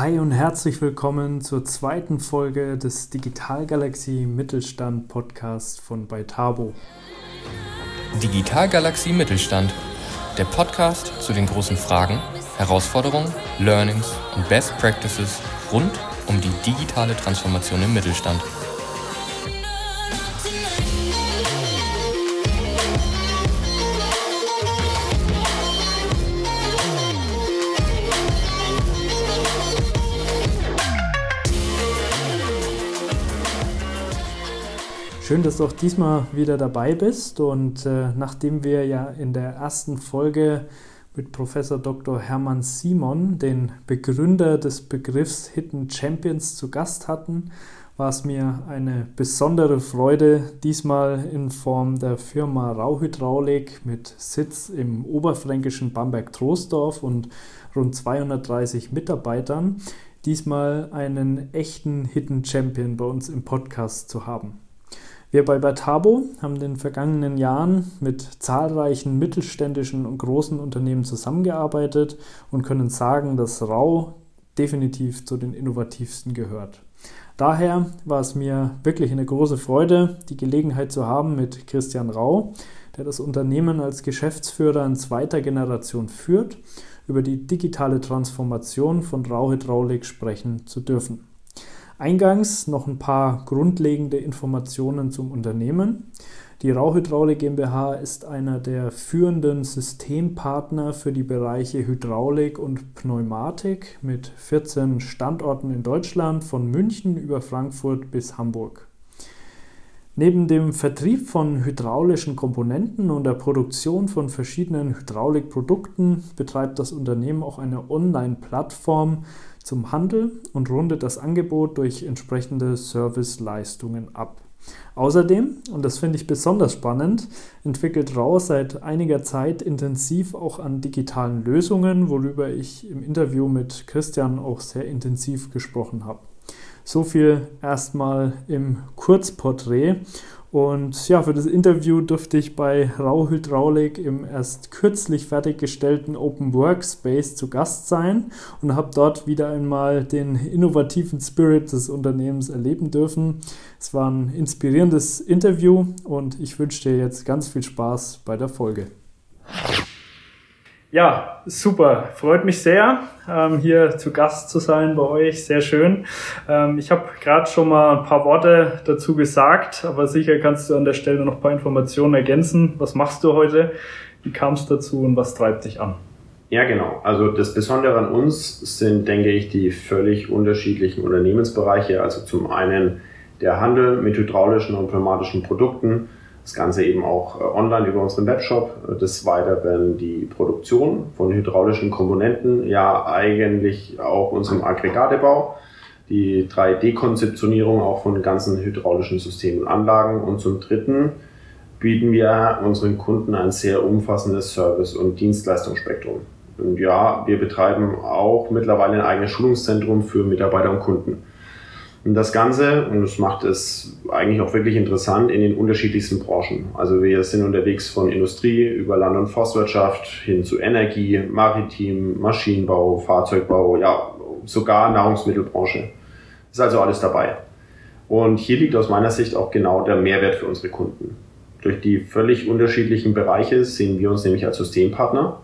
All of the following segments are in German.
Hi und herzlich willkommen zur zweiten Folge des Digitalgalaxie Mittelstand Podcasts von Beitabo. Digitalgalaxie Mittelstand, der Podcast zu den großen Fragen, Herausforderungen, Learnings und Best Practices rund um die digitale Transformation im Mittelstand. Schön, dass du auch diesmal wieder dabei bist. Und äh, nachdem wir ja in der ersten Folge mit Professor Dr. Hermann Simon, den Begründer des Begriffs Hidden Champions, zu Gast hatten, war es mir eine besondere Freude, diesmal in Form der Firma Rauhydraulik mit Sitz im oberfränkischen Bamberg-Troisdorf und rund 230 Mitarbeitern, diesmal einen echten Hidden Champion bei uns im Podcast zu haben. Wir bei Batabo haben in den vergangenen Jahren mit zahlreichen mittelständischen und großen Unternehmen zusammengearbeitet und können sagen, dass Rau definitiv zu den innovativsten gehört. Daher war es mir wirklich eine große Freude, die Gelegenheit zu haben, mit Christian Rau, der das Unternehmen als Geschäftsführer in zweiter Generation führt, über die digitale Transformation von Rau Hydraulik sprechen zu dürfen. Eingangs noch ein paar grundlegende Informationen zum Unternehmen. Die Rauhydraulik GmbH ist einer der führenden Systempartner für die Bereiche Hydraulik und Pneumatik mit 14 Standorten in Deutschland von München über Frankfurt bis Hamburg. Neben dem Vertrieb von hydraulischen Komponenten und der Produktion von verschiedenen Hydraulikprodukten betreibt das Unternehmen auch eine Online-Plattform zum Handel und rundet das Angebot durch entsprechende Serviceleistungen ab. Außerdem, und das finde ich besonders spannend, entwickelt RAW seit einiger Zeit intensiv auch an digitalen Lösungen, worüber ich im Interview mit Christian auch sehr intensiv gesprochen habe. So viel erstmal im Kurzporträt und ja, für das Interview durfte ich bei Rau Hydraulik im erst kürzlich fertiggestellten Open Workspace zu Gast sein und habe dort wieder einmal den innovativen Spirit des Unternehmens erleben dürfen. Es war ein inspirierendes Interview und ich wünsche dir jetzt ganz viel Spaß bei der Folge. Ja, super. Freut mich sehr, ähm, hier zu Gast zu sein bei euch. Sehr schön. Ähm, ich habe gerade schon mal ein paar Worte dazu gesagt, aber sicher kannst du an der Stelle noch ein paar Informationen ergänzen. Was machst du heute? Wie kam es dazu und was treibt dich an? Ja, genau. Also das Besondere an uns sind, denke ich, die völlig unterschiedlichen Unternehmensbereiche. Also zum einen der Handel mit hydraulischen und pneumatischen Produkten das Ganze eben auch äh, online über unseren Webshop. Des Weiteren die Produktion von hydraulischen Komponenten, ja eigentlich auch unserem Aggregatebau, die 3D-Konzeptionierung auch von ganzen hydraulischen Systemen und Anlagen. Und zum Dritten bieten wir unseren Kunden ein sehr umfassendes Service- und Dienstleistungsspektrum. Und ja, wir betreiben auch mittlerweile ein eigenes Schulungszentrum für Mitarbeiter und Kunden. Das Ganze, und das macht es eigentlich auch wirklich interessant, in den unterschiedlichsten Branchen. Also wir sind unterwegs von Industrie über Land- und Forstwirtschaft hin zu Energie, Maritim, Maschinenbau, Fahrzeugbau, ja, sogar Nahrungsmittelbranche. Ist also alles dabei. Und hier liegt aus meiner Sicht auch genau der Mehrwert für unsere Kunden. Durch die völlig unterschiedlichen Bereiche sehen wir uns nämlich als Systempartner.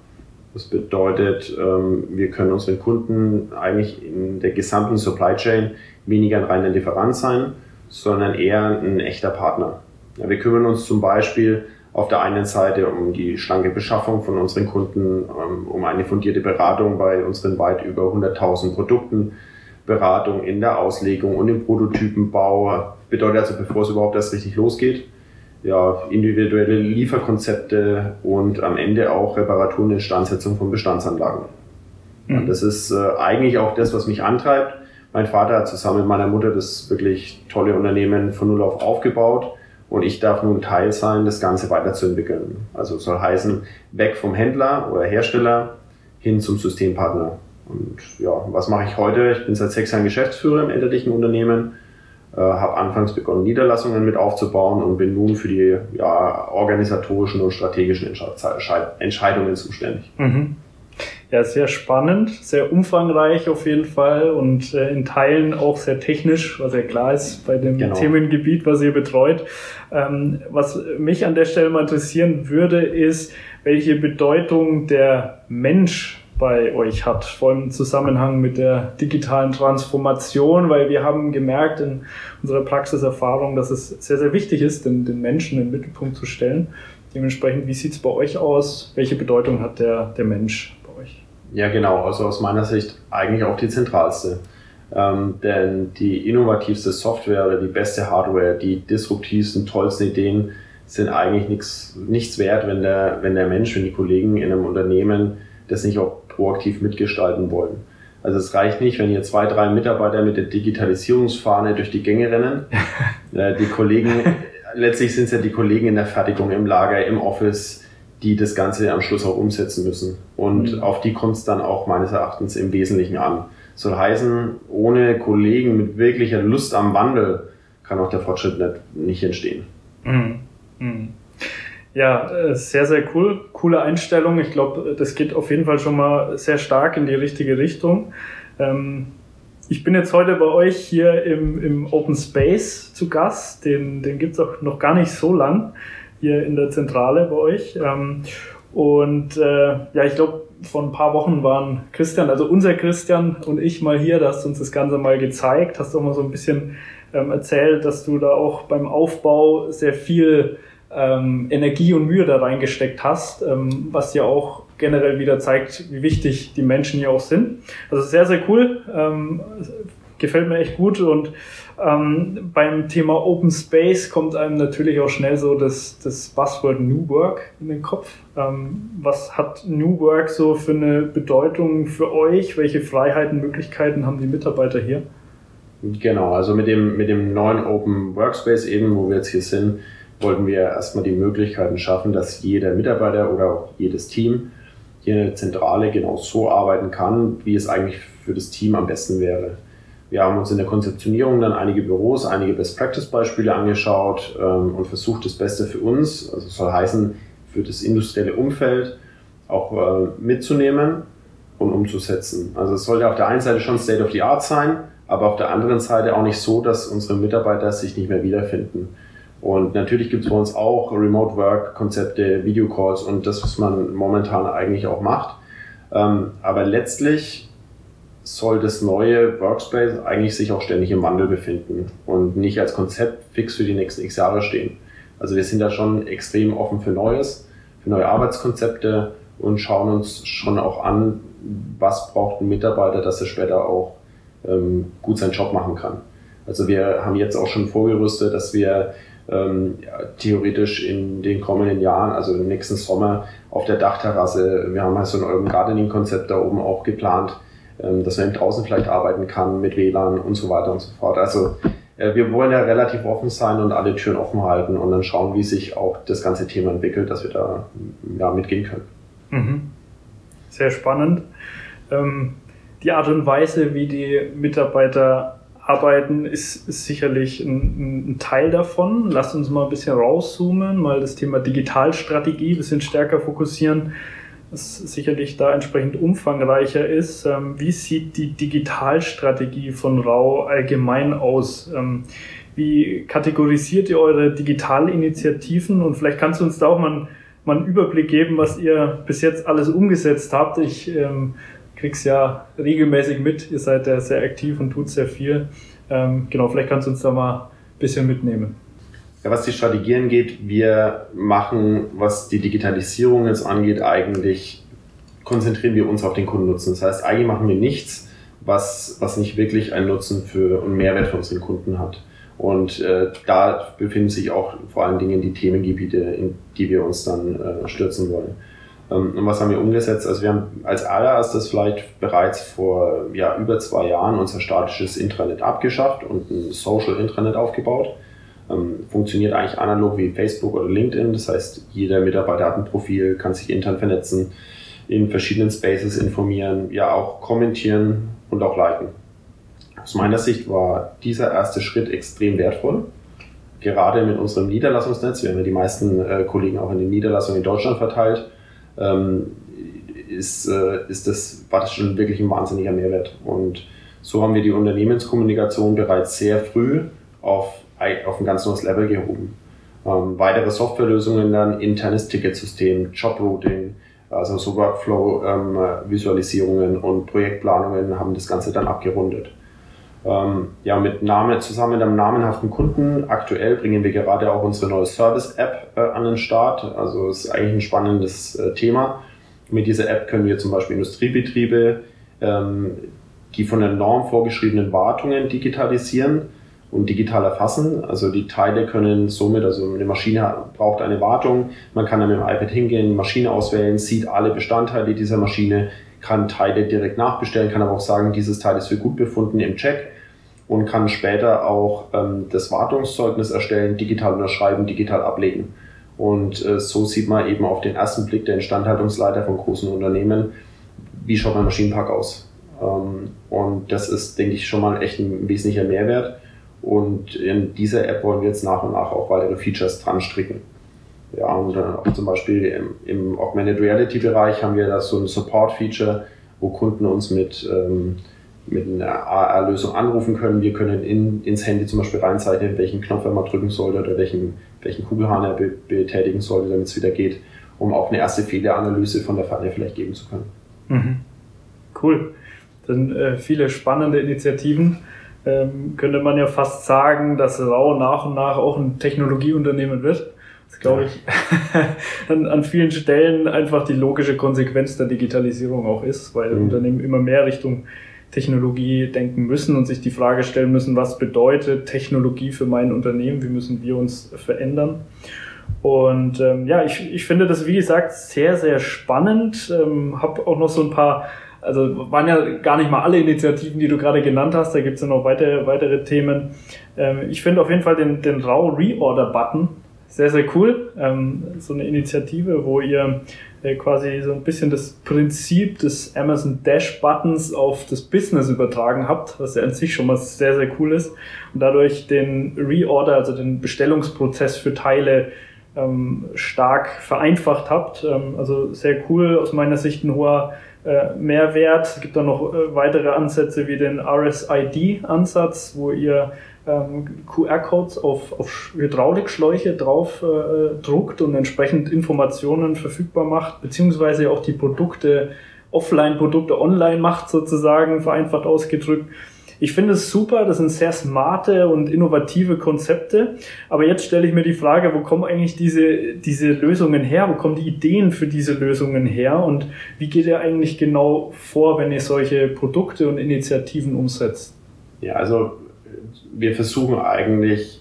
Das bedeutet, ähm, wir können unseren Kunden eigentlich in der gesamten Supply Chain weniger ein reiner Lieferant sein, sondern eher ein echter Partner. Wir kümmern uns zum Beispiel auf der einen Seite um die schlanke Beschaffung von unseren Kunden, ähm, um eine fundierte Beratung bei unseren weit über 100.000 Produkten, Beratung in der Auslegung und im Prototypenbau. Bedeutet also, bevor es überhaupt erst richtig losgeht, ja, individuelle Lieferkonzepte und am Ende auch Reparaturen und Instandsetzung von Bestandsanlagen. Mhm. Und das ist äh, eigentlich auch das, was mich antreibt, mein Vater hat zusammen mit meiner Mutter das wirklich tolle Unternehmen von Null auf aufgebaut und ich darf nun Teil sein, das Ganze weiterzuentwickeln. Also soll heißen, weg vom Händler oder Hersteller hin zum Systempartner. Und ja, was mache ich heute? Ich bin seit sechs Jahren Geschäftsführer im elterlichen Unternehmen, äh, habe anfangs begonnen, Niederlassungen mit aufzubauen und bin nun für die ja, organisatorischen und strategischen Entscheidungen zuständig. Mhm. Ja, sehr spannend, sehr umfangreich auf jeden Fall und äh, in Teilen auch sehr technisch, was ja klar ist bei dem genau. Themengebiet, was ihr betreut. Ähm, was mich an der Stelle mal interessieren würde, ist, welche Bedeutung der Mensch bei euch hat, vor allem im Zusammenhang mit der digitalen Transformation, weil wir haben gemerkt in unserer Praxiserfahrung, dass es sehr, sehr wichtig ist, den, den Menschen in den Mittelpunkt zu stellen. Dementsprechend, wie sieht es bei euch aus? Welche Bedeutung hat der, der Mensch bei euch? Ja, genau. Also aus meiner Sicht eigentlich auch die zentralste. Ähm, denn die innovativste Software oder die beste Hardware, die disruptivsten, tollsten Ideen sind eigentlich nichts, nichts wert, wenn der, wenn der Mensch, wenn die Kollegen in einem Unternehmen das nicht auch proaktiv mitgestalten wollen. Also es reicht nicht, wenn hier zwei, drei Mitarbeiter mit der Digitalisierungsfahne durch die Gänge rennen. Äh, die Kollegen, letztlich sind es ja die Kollegen in der Fertigung, im Lager, im Office, die das Ganze am Schluss auch umsetzen müssen. Und mhm. auf die kommt es dann auch meines Erachtens im Wesentlichen an. Soll heißen, ohne Kollegen mit wirklicher Lust am Wandel kann auch der Fortschritt nicht, nicht entstehen. Mhm. Mhm. Ja, äh, sehr, sehr cool. Coole Einstellung. Ich glaube, das geht auf jeden Fall schon mal sehr stark in die richtige Richtung. Ähm, ich bin jetzt heute bei euch hier im, im Open Space zu Gast. Den, den gibt's auch noch gar nicht so lang hier in der Zentrale bei euch. Ähm, und äh, ja, ich glaube, vor ein paar Wochen waren Christian, also unser Christian und ich mal hier, da hast du uns das Ganze mal gezeigt, hast auch mal so ein bisschen ähm, erzählt, dass du da auch beim Aufbau sehr viel ähm, Energie und Mühe da reingesteckt hast, ähm, was ja auch generell wieder zeigt, wie wichtig die Menschen hier auch sind. Also sehr, sehr cool. Ähm, gefällt mir echt gut und ähm, beim Thema Open Space kommt einem natürlich auch schnell so das, das Buzzword New Work in den Kopf. Ähm, was hat New Work so für eine Bedeutung für euch? Welche Freiheiten, Möglichkeiten haben die Mitarbeiter hier? Genau, also mit dem, mit dem neuen Open Workspace eben, wo wir jetzt hier sind, wollten wir erstmal die Möglichkeiten schaffen, dass jeder Mitarbeiter oder auch jedes Team hier in der Zentrale genau so arbeiten kann, wie es eigentlich für das Team am besten wäre. Wir haben uns in der Konzeptionierung dann einige Büros, einige Best-Practice-Beispiele angeschaut ähm, und versucht, das Beste für uns, also soll heißen, für das industrielle Umfeld auch äh, mitzunehmen und umzusetzen. Also es sollte auf der einen Seite schon State of the Art sein, aber auf der anderen Seite auch nicht so, dass unsere Mitarbeiter sich nicht mehr wiederfinden. Und natürlich gibt es bei uns auch Remote Work Konzepte, Videocalls und das, was man momentan eigentlich auch macht. Ähm, aber letztlich soll das neue Workspace eigentlich sich auch ständig im Wandel befinden und nicht als Konzept fix für die nächsten x Jahre stehen. Also wir sind da schon extrem offen für Neues, für neue Arbeitskonzepte und schauen uns schon auch an, was braucht ein Mitarbeiter, dass er später auch ähm, gut seinen Job machen kann. Also wir haben jetzt auch schon vorgerüstet, dass wir ähm, ja, theoretisch in den kommenden Jahren, also im nächsten Sommer, auf der Dachterrasse, wir haben halt so ein Urban Gardening-Konzept da oben auch geplant, ähm, dass man eben draußen vielleicht arbeiten kann mit WLAN und so weiter und so fort. Also äh, wir wollen ja relativ offen sein und alle Türen offen halten und dann schauen, wie sich auch das ganze Thema entwickelt, dass wir da ja, mitgehen können. Mhm. Sehr spannend. Ähm, die Art und Weise, wie die Mitarbeiter arbeiten, ist, ist sicherlich ein, ein, Teil davon. Lasst uns mal ein bisschen rauszoomen, mal das Thema Digitalstrategie ein bisschen stärker fokussieren, das sicherlich da entsprechend umfangreicher ist. Ähm, wie sieht die Digitalstrategie von Rau allgemein aus? Ähm, wie kategorisiert ihr eure Digitalinitiativen? Und vielleicht kannst du uns da auch mal einen, mal einen Überblick geben, was ihr bis jetzt alles umgesetzt habt. Ich ähm, krieg's ja regelmäßig mit. Ihr seid ja sehr aktiv und tut sehr viel. Ähm, genau, vielleicht kannst du uns da mal ein bisschen mitnehmen. Ja, was die Strategie angeht, wir machen, was die Digitalisierung jetzt angeht, eigentlich konzentrieren wir uns auf den Kundennutzen. Das heißt, eigentlich machen wir nichts, was, was nicht wirklich einen Nutzen für und Mehrwert für unseren Kunden hat. Und äh, da befinden sich auch vor allen Dingen die Themengebiete, in die wir uns dann äh, stürzen wollen. Ähm, und was haben wir umgesetzt? Also wir haben als allererstes vielleicht bereits vor ja, über zwei Jahren unser statisches Intranet abgeschafft und ein Social Intranet aufgebaut. Ähm, funktioniert eigentlich analog wie Facebook oder LinkedIn. Das heißt, jeder Mitarbeiter hat ein Profil, kann sich intern vernetzen, in verschiedenen Spaces informieren, ja auch kommentieren und auch liken. Aus meiner Sicht war dieser erste Schritt extrem wertvoll. Gerade mit unserem Niederlassungsnetz, wir haben ja die meisten äh, Kollegen auch in den Niederlassungen in Deutschland verteilt, ähm, ist, äh, ist das, war das schon wirklich ein wahnsinniger Mehrwert. Und so haben wir die Unternehmenskommunikation bereits sehr früh auf, auf ein ganz neues Level gehoben. Ähm, weitere Softwarelösungen dann, internes Ticketsystem, Jobrouting, also so Workflow-Visualisierungen ähm, und Projektplanungen haben das Ganze dann abgerundet. Ähm, ja, mit Name, zusammen mit einem namenhaften Kunden. Aktuell bringen wir gerade auch unsere neue Service-App äh, an den Start. Also ist eigentlich ein spannendes äh, Thema. Mit dieser App können wir zum Beispiel Industriebetriebe ähm, die von der Norm vorgeschriebenen Wartungen digitalisieren und digital erfassen. Also die Teile können somit, also eine Maschine braucht eine Wartung, man kann dann mit dem iPad hingehen, Maschine auswählen, sieht alle Bestandteile dieser Maschine, kann Teile direkt nachbestellen, kann aber auch sagen, dieses Teil ist für gut befunden im Check und kann später auch ähm, das Wartungszeugnis erstellen, digital unterschreiben, digital ablegen. Und äh, so sieht man eben auf den ersten Blick der Instandhaltungsleiter von großen Unternehmen, wie schaut mein Maschinenpark aus. Ähm, und das ist, denke ich, schon mal echt ein wesentlicher Mehrwert. Und in dieser App wollen wir jetzt nach und nach auch weitere Features dran stricken. Ja, und auch zum Beispiel im, im Augmented Reality Bereich haben wir da so ein Support-Feature, wo Kunden uns mit ähm, mit einer AR-Lösung anrufen können. Wir können in, ins Handy zum Beispiel reinzeichnen, welchen Knopf er mal drücken sollte oder welchen, welchen Kugelhahn er be betätigen sollte, damit es wieder geht, um auch eine erste Fehleranalyse von der Pfanne vielleicht geben zu können. Mhm. Cool. Dann äh, viele spannende Initiativen. Ähm, könnte man ja fast sagen, dass Rau nach und nach auch ein Technologieunternehmen wird. Das glaube ich an, an, vielen Stellen einfach die logische Konsequenz der Digitalisierung auch ist, weil mhm. Unternehmen immer mehr Richtung Technologie denken müssen und sich die Frage stellen müssen, was bedeutet Technologie für mein Unternehmen, wie müssen wir uns verändern. Und ähm, ja, ich, ich finde das, wie gesagt, sehr, sehr spannend. Ähm, habe auch noch so ein paar, also waren ja gar nicht mal alle Initiativen, die du gerade genannt hast, da gibt es ja noch weitere, weitere Themen. Ähm, ich finde auf jeden Fall den, den RAW Reorder-Button sehr, sehr cool. Ähm, so eine Initiative, wo ihr äh, quasi so ein bisschen das Prinzip des Amazon Dash Buttons auf das Business übertragen habt, was ja an sich schon mal sehr, sehr cool ist. Und dadurch den Reorder, also den Bestellungsprozess für Teile ähm, stark vereinfacht habt. Ähm, also sehr cool, aus meiner Sicht ein hoher äh, Mehrwert. Es gibt dann noch äh, weitere Ansätze wie den RSID-Ansatz, wo ihr ähm, QR-Codes auf, auf Hydraulikschläuche drauf äh, druckt und entsprechend Informationen verfügbar macht, beziehungsweise auch die Produkte, Offline-Produkte online macht sozusagen, vereinfacht ausgedrückt. Ich finde es super, das sind sehr smarte und innovative Konzepte. Aber jetzt stelle ich mir die Frage, wo kommen eigentlich diese, diese Lösungen her? Wo kommen die Ideen für diese Lösungen her? Und wie geht ihr eigentlich genau vor, wenn ihr solche Produkte und Initiativen umsetzt? Ja, also wir versuchen eigentlich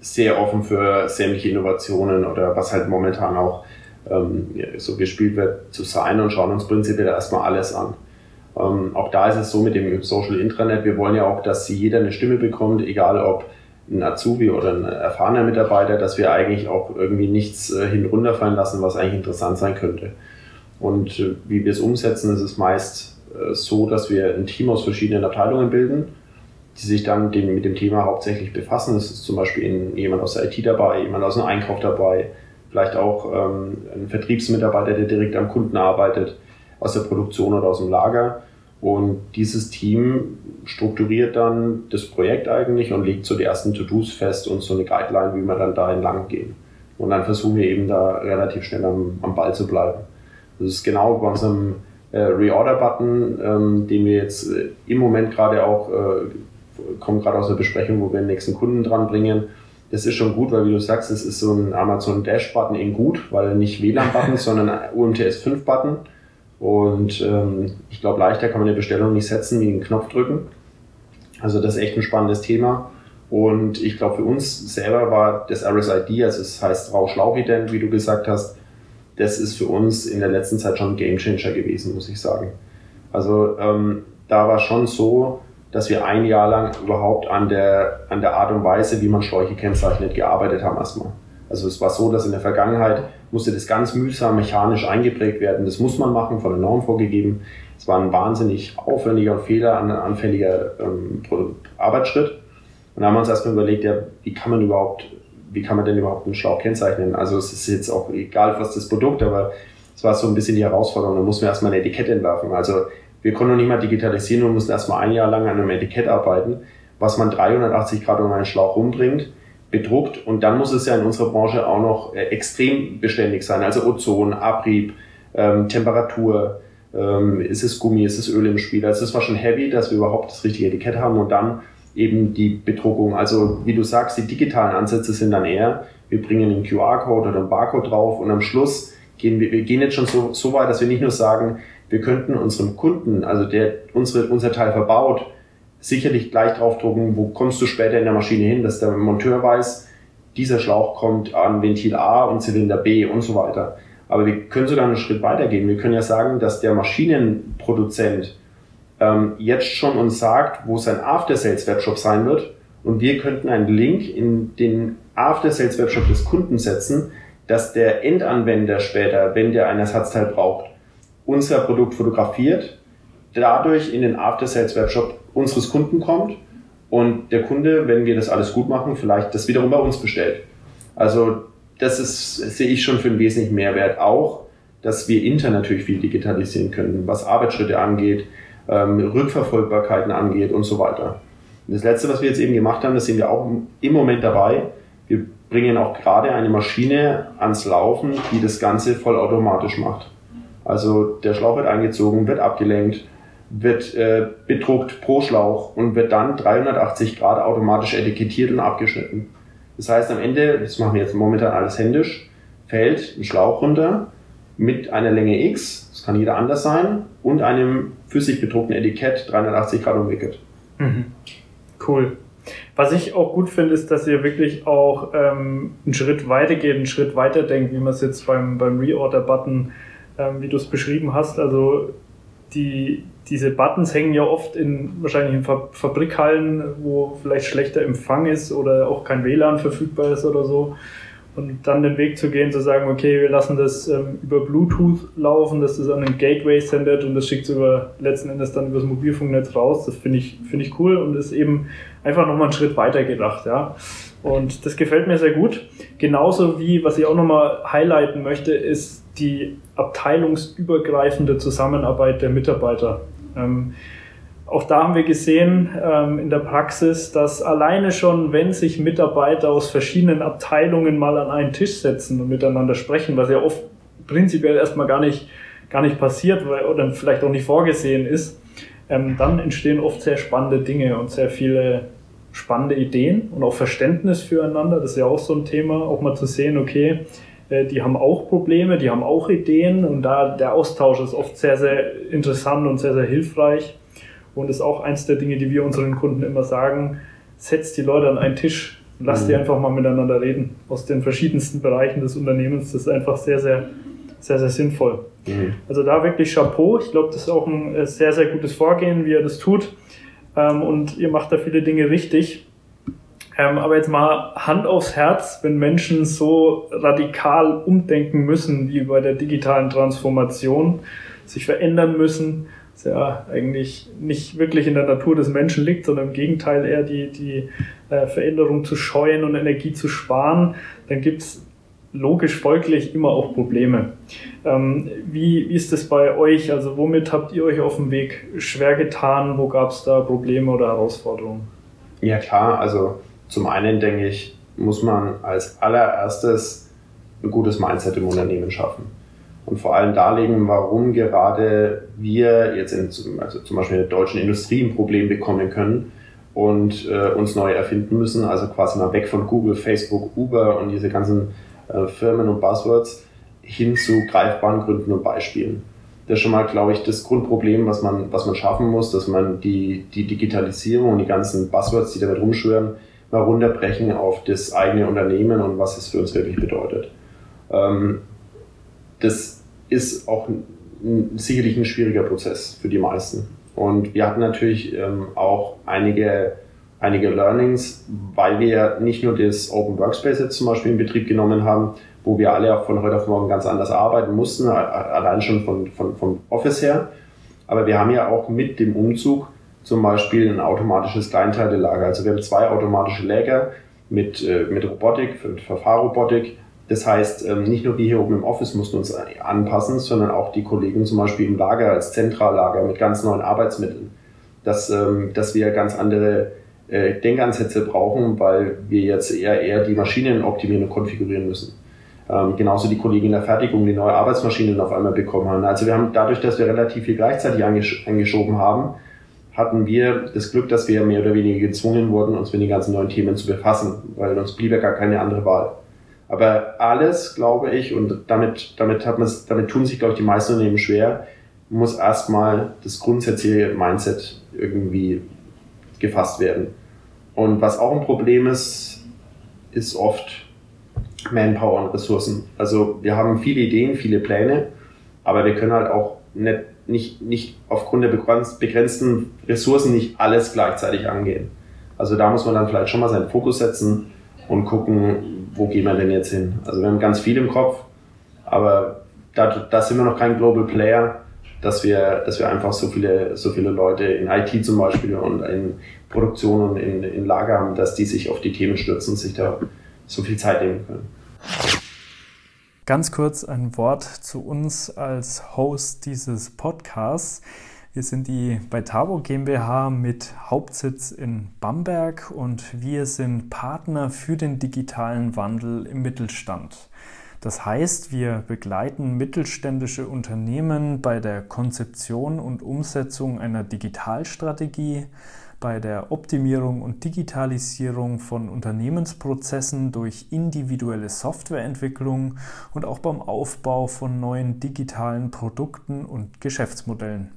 sehr offen für sämtliche Innovationen oder was halt momentan auch ähm, so gespielt wird, zu sein und schauen uns prinzipiell erstmal alles an. Ähm, auch da ist es so mit dem Social Intranet, wir wollen ja auch, dass jeder eine Stimme bekommt, egal ob ein Azubi oder ein erfahrener Mitarbeiter, dass wir eigentlich auch irgendwie nichts äh, hinunterfallen lassen, was eigentlich interessant sein könnte. Und äh, wie wir es umsetzen, ist es meist äh, so, dass wir ein Team aus verschiedenen Abteilungen bilden die sich dann dem, mit dem Thema hauptsächlich befassen. Es ist zum Beispiel jemand aus der IT dabei, jemand aus dem Einkauf dabei, vielleicht auch ähm, ein Vertriebsmitarbeiter, der direkt am Kunden arbeitet, aus der Produktion oder aus dem Lager. Und dieses Team strukturiert dann das Projekt eigentlich und legt so die ersten To-Dos fest und so eine Guideline, wie wir dann da entlang gehen. Und dann versuchen wir eben da relativ schnell am, am Ball zu bleiben. Das ist genau bei unserem äh, Reorder-Button, ähm, den wir jetzt äh, im Moment gerade auch äh, kommen gerade aus der Besprechung, wo wir den nächsten Kunden dran bringen. Das ist schon gut, weil wie du sagst, es ist so ein Amazon Dash-Button in gut, weil nicht WLAN-Button sondern UMTS 5-Button. Und ähm, ich glaube, leichter kann man eine Bestellung nicht setzen, wie einen Knopf drücken. Also das ist echt ein spannendes Thema. Und ich glaube, für uns selber war das RSID, also es heißt Rauschlauchident, wie du gesagt hast, das ist für uns in der letzten Zeit schon ein Gamechanger gewesen, muss ich sagen. Also ähm, da war schon so, dass wir ein Jahr lang überhaupt an der, an der Art und Weise, wie man Schläuche kennzeichnet, gearbeitet haben erstmal. Also es war so, dass in der Vergangenheit musste das ganz mühsam mechanisch eingeprägt werden. Das muss man machen, von der Norm vorgegeben. Es war ein wahnsinnig aufwendiger und fehleranfälliger ähm, Arbeitsschritt. Und da haben wir uns erstmal überlegt, ja, wie kann man überhaupt, wie kann man denn überhaupt einen Schlauch kennzeichnen? Also es ist jetzt auch egal, was das Produkt, aber das war so ein bisschen die Herausforderung. Da mussten wir erstmal ein Etikett entwerfen. Also wir konnten noch nicht mal digitalisieren und mussten erstmal ein Jahr lang an einem Etikett arbeiten, was man 380 Grad um einen Schlauch rumbringt, bedruckt und dann muss es ja in unserer Branche auch noch äh, extrem beständig sein. Also Ozon, Abrieb, ähm, Temperatur, ähm, ist es Gummi, ist es Öl im Spiel. Also es war schon heavy, dass wir überhaupt das richtige Etikett haben und dann eben die Bedruckung. Also wie du sagst, die digitalen Ansätze sind dann eher, wir bringen einen QR-Code oder einen Barcode drauf und am Schluss gehen wir, wir gehen jetzt schon so, so weit, dass wir nicht nur sagen, wir könnten unserem Kunden, also der unsere, unser Teil verbaut, sicherlich gleich draufdrucken, wo kommst du später in der Maschine hin, dass der Monteur weiß, dieser Schlauch kommt an Ventil A und Zylinder B und so weiter. Aber wir können sogar einen Schritt weitergehen. Wir können ja sagen, dass der Maschinenproduzent ähm, jetzt schon uns sagt, wo sein After-Sales-Webshop sein wird. Und wir könnten einen Link in den After-Sales-Webshop des Kunden setzen, dass der Endanwender später, wenn der ein Ersatzteil braucht, unser Produkt fotografiert, dadurch in den After-Sales-Webshop unseres Kunden kommt und der Kunde, wenn wir das alles gut machen, vielleicht das wiederum bei uns bestellt. Also das ist, sehe ich schon für einen wesentlichen Mehrwert. Auch, dass wir intern natürlich viel digitalisieren können, was Arbeitsschritte angeht, ähm, Rückverfolgbarkeiten angeht und so weiter. Und das Letzte, was wir jetzt eben gemacht haben, das sind wir auch im Moment dabei. Wir bringen auch gerade eine Maschine ans Laufen, die das Ganze vollautomatisch macht. Also der Schlauch wird eingezogen, wird abgelenkt, wird äh, bedruckt pro Schlauch und wird dann 380 Grad automatisch etikettiert und abgeschnitten. Das heißt, am Ende, das machen wir jetzt momentan alles händisch, fällt ein Schlauch runter mit einer Länge X, das kann jeder anders sein, und einem physik bedruckten Etikett 380 Grad umwickelt. Mhm. Cool. Was ich auch gut finde, ist, dass ihr wirklich auch ähm, einen Schritt weiter geht, einen Schritt weiter denkt, wie man es jetzt beim, beim Reorder-Button, ähm, wie du es beschrieben hast. Also die, diese Buttons hängen ja oft in wahrscheinlich in Fabrikhallen, wo vielleicht schlechter Empfang ist oder auch kein WLAN verfügbar ist oder so. Und dann den Weg zu gehen, zu sagen, okay, wir lassen das ähm, über Bluetooth laufen, dass das an den Gateway sendet und das schickt es über letzten Endes dann über das Mobilfunknetz raus. Das finde ich, finde ich cool und ist eben einfach nochmal einen Schritt weiter gedacht, ja. Und das gefällt mir sehr gut. Genauso wie, was ich auch nochmal highlighten möchte, ist die abteilungsübergreifende Zusammenarbeit der Mitarbeiter. Ähm, auch da haben wir gesehen ähm, in der Praxis, dass alleine schon, wenn sich Mitarbeiter aus verschiedenen Abteilungen mal an einen Tisch setzen und miteinander sprechen, was ja oft prinzipiell erstmal gar nicht, gar nicht passiert weil, oder vielleicht auch nicht vorgesehen ist, ähm, dann entstehen oft sehr spannende Dinge und sehr viele spannende Ideen und auch Verständnis füreinander. Das ist ja auch so ein Thema, auch mal zu sehen, okay, die haben auch Probleme, die haben auch Ideen und da der Austausch ist oft sehr, sehr interessant und sehr, sehr hilfreich und ist auch eins der Dinge, die wir unseren Kunden immer sagen, setzt die Leute an einen Tisch lasst mhm. die einfach mal miteinander reden aus den verschiedensten Bereichen des Unternehmens. Das ist einfach sehr, sehr, sehr, sehr sinnvoll. Mhm. Also da wirklich Chapeau. Ich glaube, das ist auch ein äh, sehr, sehr gutes Vorgehen, wie er das tut. Ähm, und ihr macht da viele Dinge richtig. Ähm, aber jetzt mal Hand aufs Herz, wenn Menschen so radikal umdenken müssen wie bei der digitalen Transformation, sich verändern müssen, was ja eigentlich nicht wirklich in der Natur des Menschen liegt, sondern im Gegenteil eher die, die äh, Veränderung zu scheuen und Energie zu sparen, dann gibt's logisch folglich immer auch Probleme. Ähm, wie, wie ist das bei euch? Also womit habt ihr euch auf dem Weg schwer getan? Wo gab's da Probleme oder Herausforderungen? Ja klar, also zum einen denke ich, muss man als allererstes ein gutes Mindset im Unternehmen schaffen. Und vor allem darlegen, warum gerade wir jetzt in, also zum Beispiel in der deutschen Industrie ein Problem bekommen können und äh, uns neu erfinden müssen. Also quasi mal weg von Google, Facebook, Uber und diese ganzen äh, Firmen und Buzzwords hin zu greifbaren Gründen und Beispielen. Das ist schon mal, glaube ich, das Grundproblem, was man, was man schaffen muss, dass man die, die Digitalisierung und die ganzen Buzzwords, die damit rumschwören, mal runterbrechen auf das eigene Unternehmen und was es für uns wirklich bedeutet. Ähm, das ist auch sicherlich ein schwieriger Prozess für die meisten. Und wir hatten natürlich ähm, auch einige, einige Learnings, weil wir nicht nur das Open Workspace jetzt zum Beispiel in Betrieb genommen haben, wo wir alle auch von heute auf morgen ganz anders arbeiten mussten, allein schon von, von, vom Office her. Aber wir haben ja auch mit dem Umzug zum Beispiel ein automatisches Kleinteilelager. Also wir haben zwei automatische Läger mit, äh, mit Robotik, für Verfahrrobotik, Das heißt, ähm, nicht nur wir hier oben im Office mussten uns anpassen, sondern auch die Kollegen zum Beispiel im Lager als Zentrallager mit ganz neuen Arbeitsmitteln. Dass, ähm, dass wir ganz andere äh, Denkansätze brauchen, weil wir jetzt eher, eher die Maschinen optimieren und konfigurieren müssen. Ähm, genauso die Kollegen in der Fertigung, die neue Arbeitsmaschinen auf einmal bekommen haben. Also wir haben dadurch, dass wir relativ viel gleichzeitig angesch angeschoben haben, hatten wir das Glück, dass wir mehr oder weniger gezwungen wurden, uns mit den ganzen neuen Themen zu befassen, weil uns blieb ja gar keine andere Wahl. Aber alles, glaube ich, und damit, damit, hat damit tun sich, glaube ich, die meisten Unternehmen schwer, muss erstmal das grundsätzliche Mindset irgendwie gefasst werden. Und was auch ein Problem ist, ist oft Manpower und Ressourcen. Also wir haben viele Ideen, viele Pläne, aber wir können halt auch nicht, nicht, nicht aufgrund der begrenzten Ressourcen nicht alles gleichzeitig angehen. Also da muss man dann vielleicht schon mal seinen Fokus setzen und gucken, wo gehen wir denn jetzt hin. Also wir haben ganz viel im Kopf, aber da, da sind wir noch kein Global Player, dass wir, dass wir einfach so viele, so viele Leute in IT zum Beispiel und in Produktion und in, in Lager haben, dass die sich auf die Themen stürzen und sich da so viel Zeit nehmen können. Ganz kurz ein Wort zu uns als Host dieses Podcasts. Wir sind die Beitabo GmbH mit Hauptsitz in Bamberg und wir sind Partner für den digitalen Wandel im Mittelstand. Das heißt, wir begleiten mittelständische Unternehmen bei der Konzeption und Umsetzung einer Digitalstrategie, bei der Optimierung und Digitalisierung von Unternehmensprozessen durch individuelle Softwareentwicklung und auch beim Aufbau von neuen digitalen Produkten und Geschäftsmodellen.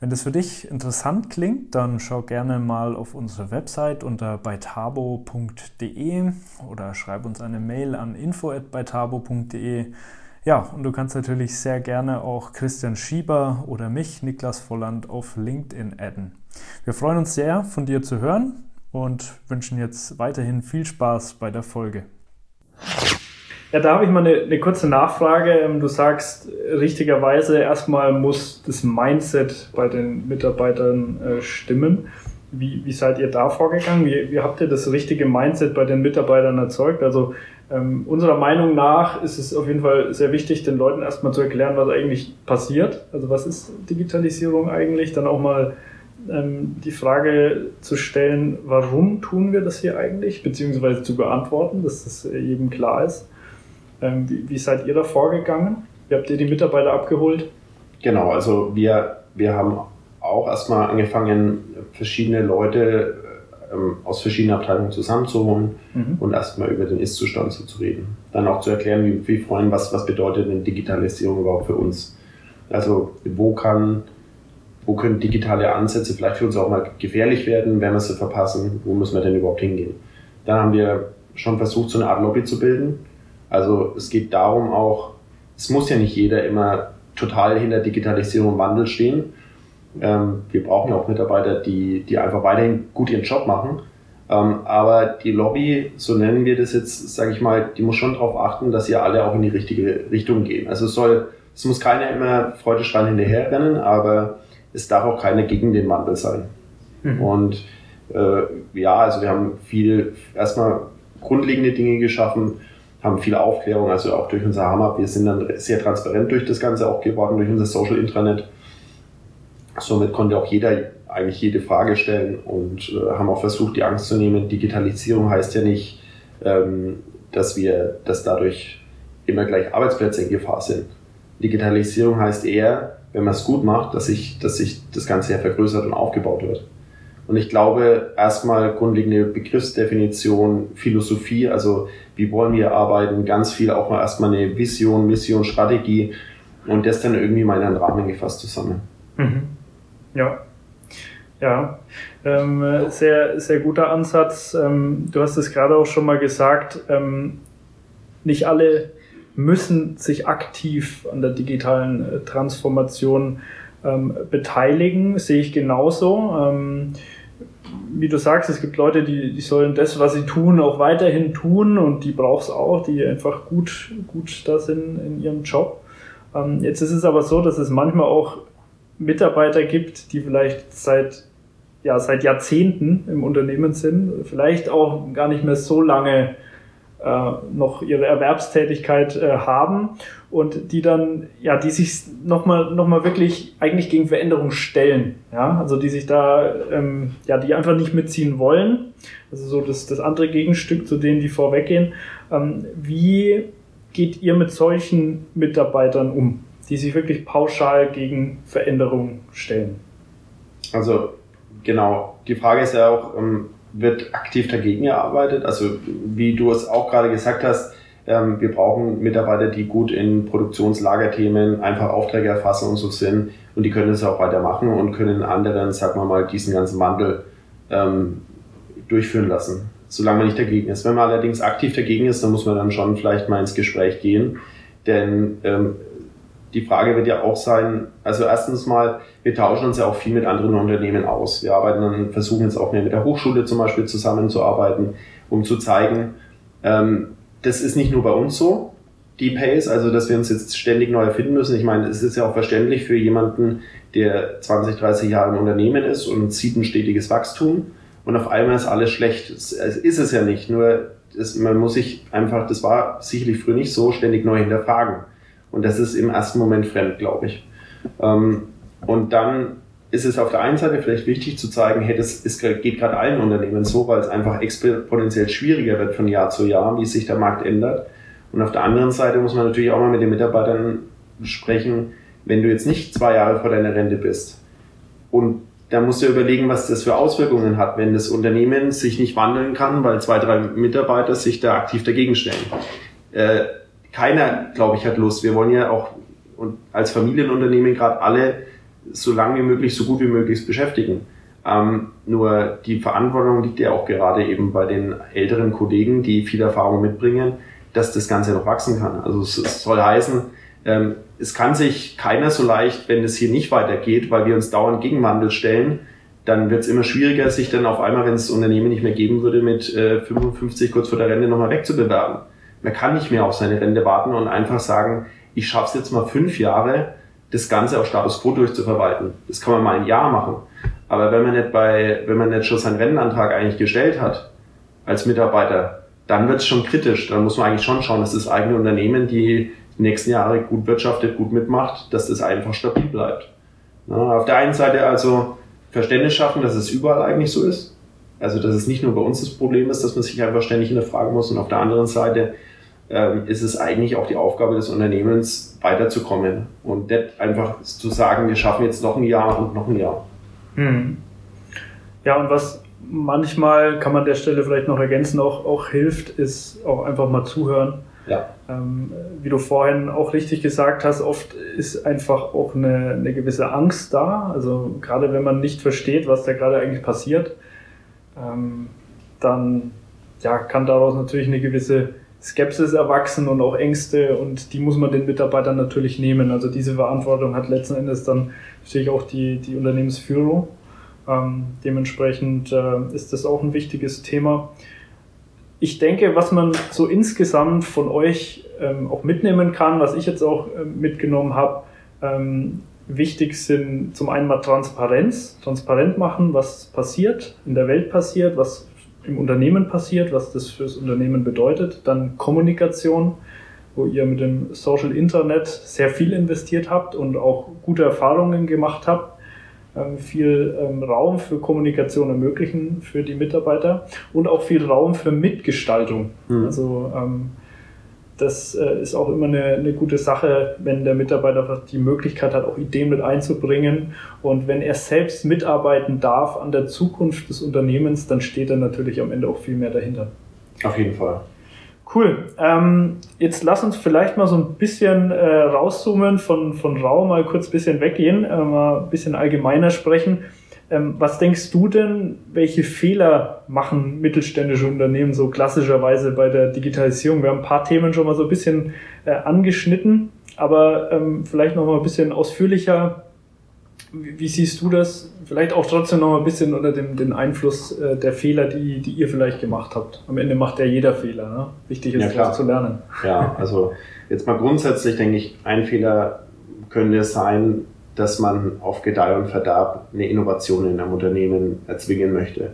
Wenn das für dich interessant klingt, dann schau gerne mal auf unsere Website unter beitabo.de oder schreib uns eine Mail an info@beitabo.de. Ja, und du kannst natürlich sehr gerne auch Christian Schieber oder mich, Niklas Volland, auf LinkedIn adden. Wir freuen uns sehr, von dir zu hören und wünschen jetzt weiterhin viel Spaß bei der Folge. Ja, da habe ich mal eine, eine, kurze Nachfrage. Ähm, du sagst richtigerweise, erstmal muss das Mindset bei den Mitarbeitern äh, stimmen. Wie, wie seid ihr da vorgegangen? Wie, wie habt ihr das richtige Mindset bei den Mitarbeitern erzeugt? Also ähm, unserer Meinung nach ist es auf jeden Fall sehr wichtig, den Leuten erstmal zu erklären, was eigentlich passiert. Also was ist Digitalisierung eigentlich? Dann auch mal ähm, die Frage zu stellen, warum tun wir das hier eigentlich? Beziehungsweise zu beantworten, dass das jedem klar ist. Ähm, wie, wie, seid ihr da vorgegangen? Wie habt ihr die Mitarbeiter abgeholt? Genau, also wir, wir haben auch erstmal angefangen, verschiedene Leute ähm, aus verschiedenen Abteilungen zusammenzuholen mhm. und erstmal über den Ist-Zustand so zu reden. Dann auch zu erklären, wie, wie vorhin, was, was bedeutet denn Digitalisierung überhaupt für uns? Also wo kann wo können digitale Ansätze vielleicht für uns auch mal gefährlich werden, wenn wir sie verpassen, wo müssen wir denn überhaupt hingehen? Dann haben wir schon versucht, so eine Art Lobby zu bilden, also es geht darum auch, es muss ja nicht jeder immer total hinter Digitalisierung und Wandel stehen. Ähm, wir brauchen ja auch Mitarbeiter, die, die einfach weiterhin gut ihren Job machen. Ähm, aber die Lobby, so nennen wir das jetzt, sage ich mal, die muss schon darauf achten, dass ihr alle auch in die richtige Richtung gehen. Also es soll, es muss keiner immer freudestrahlend hinterherrennen, aber es darf auch keiner gegen den Wandel sein. Mhm. Und äh, ja, also wir haben viel erstmal grundlegende Dinge geschaffen, haben viel Aufklärung, also auch durch unser Hammer. Wir sind dann sehr transparent durch das Ganze auch geworden, durch unser Social Intranet. Somit konnte auch jeder eigentlich jede Frage stellen und äh, haben auch versucht, die Angst zu nehmen. Digitalisierung heißt ja nicht, ähm, dass wir, dass dadurch immer gleich Arbeitsplätze in Gefahr sind. Digitalisierung heißt eher, wenn man es gut macht, dass sich, dass sich das Ganze ja vergrößert und aufgebaut wird. Und ich glaube, erstmal grundlegende Begriffsdefinition, Philosophie, also wie wollen wir arbeiten, ganz viel auch mal erstmal eine Vision, Mission, Strategie und das dann irgendwie mal in einen Rahmen gefasst zusammen. Mhm. Ja. Ja, ähm, sehr, sehr guter Ansatz. Ähm, du hast es gerade auch schon mal gesagt, ähm, nicht alle müssen sich aktiv an der digitalen äh, Transformation ähm, beteiligen, sehe ich genauso. Ähm, wie du sagst, es gibt Leute, die, die sollen das, was sie tun, auch weiterhin tun und die braucht es auch, die einfach gut, gut da sind in ihrem Job. Ähm, jetzt ist es aber so, dass es manchmal auch Mitarbeiter gibt, die vielleicht seit, ja, seit Jahrzehnten im Unternehmen sind, vielleicht auch gar nicht mehr so lange noch ihre Erwerbstätigkeit äh, haben und die dann, ja, die sich nochmal noch mal wirklich eigentlich gegen Veränderungen stellen. Ja, also die sich da, ähm, ja, die einfach nicht mitziehen wollen. Also so das, das andere Gegenstück zu denen, die vorweggehen. Ähm, wie geht ihr mit solchen Mitarbeitern um, die sich wirklich pauschal gegen Veränderungen stellen? Also genau, die Frage ist ja auch, ähm, wird aktiv dagegen gearbeitet? Also wie du es auch gerade gesagt hast, ähm, wir brauchen Mitarbeiter, die gut in Produktionslagerthemen einfach Aufträge erfassen und so sind und die können das auch weitermachen und können anderen, sagen wir mal, diesen ganzen Wandel ähm, durchführen lassen, solange man nicht dagegen ist. Wenn man allerdings aktiv dagegen ist, dann muss man dann schon vielleicht mal ins Gespräch gehen, denn ähm, die Frage wird ja auch sein, also erstens mal, wir tauschen uns ja auch viel mit anderen Unternehmen aus. Wir arbeiten dann, versuchen jetzt auch mehr mit der Hochschule zum Beispiel zusammenzuarbeiten, um zu zeigen, ähm, das ist nicht nur bei uns so, die Pace, also dass wir uns jetzt ständig neu erfinden müssen. Ich meine, es ist ja auch verständlich für jemanden, der 20, 30 Jahre im Unternehmen ist und sieht ein stetiges Wachstum und auf einmal ist alles schlecht. Es ist es ja nicht, nur es, man muss sich einfach, das war sicherlich früher nicht so, ständig neu hinterfragen. Und das ist im ersten Moment fremd, glaube ich. Ähm, und dann ist es auf der einen Seite vielleicht wichtig zu zeigen, hey, das ist, geht gerade allen Unternehmen so, weil es einfach exponentiell schwieriger wird von Jahr zu Jahr, wie sich der Markt ändert. Und auf der anderen Seite muss man natürlich auch mal mit den Mitarbeitern sprechen, wenn du jetzt nicht zwei Jahre vor deiner Rente bist. Und da musst du überlegen, was das für Auswirkungen hat, wenn das Unternehmen sich nicht wandeln kann, weil zwei, drei Mitarbeiter sich da aktiv dagegen stellen. Äh, keiner, glaube ich, hat Lust. Wir wollen ja auch und als Familienunternehmen gerade alle so lange wie möglich, so gut wie möglich beschäftigen. Ähm, nur die Verantwortung liegt ja auch gerade eben bei den älteren Kollegen, die viel Erfahrung mitbringen, dass das Ganze noch wachsen kann. Also es, es soll heißen, ähm, es kann sich keiner so leicht, wenn es hier nicht weitergeht, weil wir uns dauernd gegen Wandel stellen, dann wird es immer schwieriger, sich dann auf einmal, wenn es das Unternehmen nicht mehr geben würde, mit äh, 55 kurz vor der Rente nochmal wegzubewerben. Man kann nicht mehr auf seine Rente warten und einfach sagen, ich schaffe es jetzt mal fünf Jahre, das Ganze auf Status Quo durchzuverwalten. Das kann man mal ein Jahr machen. Aber wenn man nicht bei, wenn man nicht schon seinen Rentenantrag eigentlich gestellt hat, als Mitarbeiter, dann wird es schon kritisch. Dann muss man eigentlich schon schauen, dass das eigene Unternehmen die nächsten Jahre gut wirtschaftet, gut mitmacht, dass das einfach stabil bleibt. Ja, auf der einen Seite also Verständnis schaffen, dass es überall eigentlich so ist. Also, dass es nicht nur bei uns das Problem ist, dass man sich einfach ständig hinterfragen muss. Und auf der anderen Seite ist es eigentlich auch die Aufgabe des Unternehmens, weiterzukommen und nicht einfach zu sagen, wir schaffen jetzt noch ein Jahr und noch ein Jahr. Hm. Ja, und was manchmal, kann man der Stelle vielleicht noch ergänzen, auch, auch hilft, ist auch einfach mal zuhören. Ja. Ähm, wie du vorhin auch richtig gesagt hast, oft ist einfach auch eine, eine gewisse Angst da. Also gerade wenn man nicht versteht, was da gerade eigentlich passiert, ähm, dann ja, kann daraus natürlich eine gewisse Skepsis erwachsen und auch Ängste und die muss man den Mitarbeitern natürlich nehmen. Also diese Verantwortung hat letzten Endes dann natürlich auch die, die Unternehmensführung. Ähm, dementsprechend äh, ist das auch ein wichtiges Thema. Ich denke, was man so insgesamt von euch ähm, auch mitnehmen kann, was ich jetzt auch äh, mitgenommen habe, ähm, wichtig sind zum einen mal Transparenz, transparent machen, was passiert, in der Welt passiert, was im Unternehmen passiert, was das fürs Unternehmen bedeutet. Dann Kommunikation, wo ihr mit dem Social Internet sehr viel investiert habt und auch gute Erfahrungen gemacht habt. Ähm, viel ähm, Raum für Kommunikation ermöglichen für die Mitarbeiter und auch viel Raum für Mitgestaltung. Mhm. Also ähm, das äh, ist auch immer eine, eine, gute Sache, wenn der Mitarbeiter die Möglichkeit hat, auch Ideen mit einzubringen. Und wenn er selbst mitarbeiten darf an der Zukunft des Unternehmens, dann steht er natürlich am Ende auch viel mehr dahinter. Auf jeden Fall. Cool. Ähm, jetzt lass uns vielleicht mal so ein bisschen äh, rauszoomen, von, von Rau mal kurz ein bisschen weggehen, äh, mal ein bisschen allgemeiner sprechen. Ähm, was denkst du denn, welche Fehler machen mittelständische Unternehmen so klassischerweise bei der Digitalisierung? Wir haben ein paar Themen schon mal so ein bisschen äh, angeschnitten, aber ähm, vielleicht noch mal ein bisschen ausführlicher. Wie, wie, siehst du das? Vielleicht auch trotzdem noch mal ein bisschen unter dem den Einfluss äh, der Fehler, die, die ihr vielleicht gemacht habt. Am Ende macht ja jeder Fehler. Ne? Wichtig ist, ja, zu lernen. Ja, also jetzt mal grundsätzlich denke ich, ein Fehler könnte sein, dass man auf Gedeih und Verderb eine Innovation in einem Unternehmen erzwingen möchte.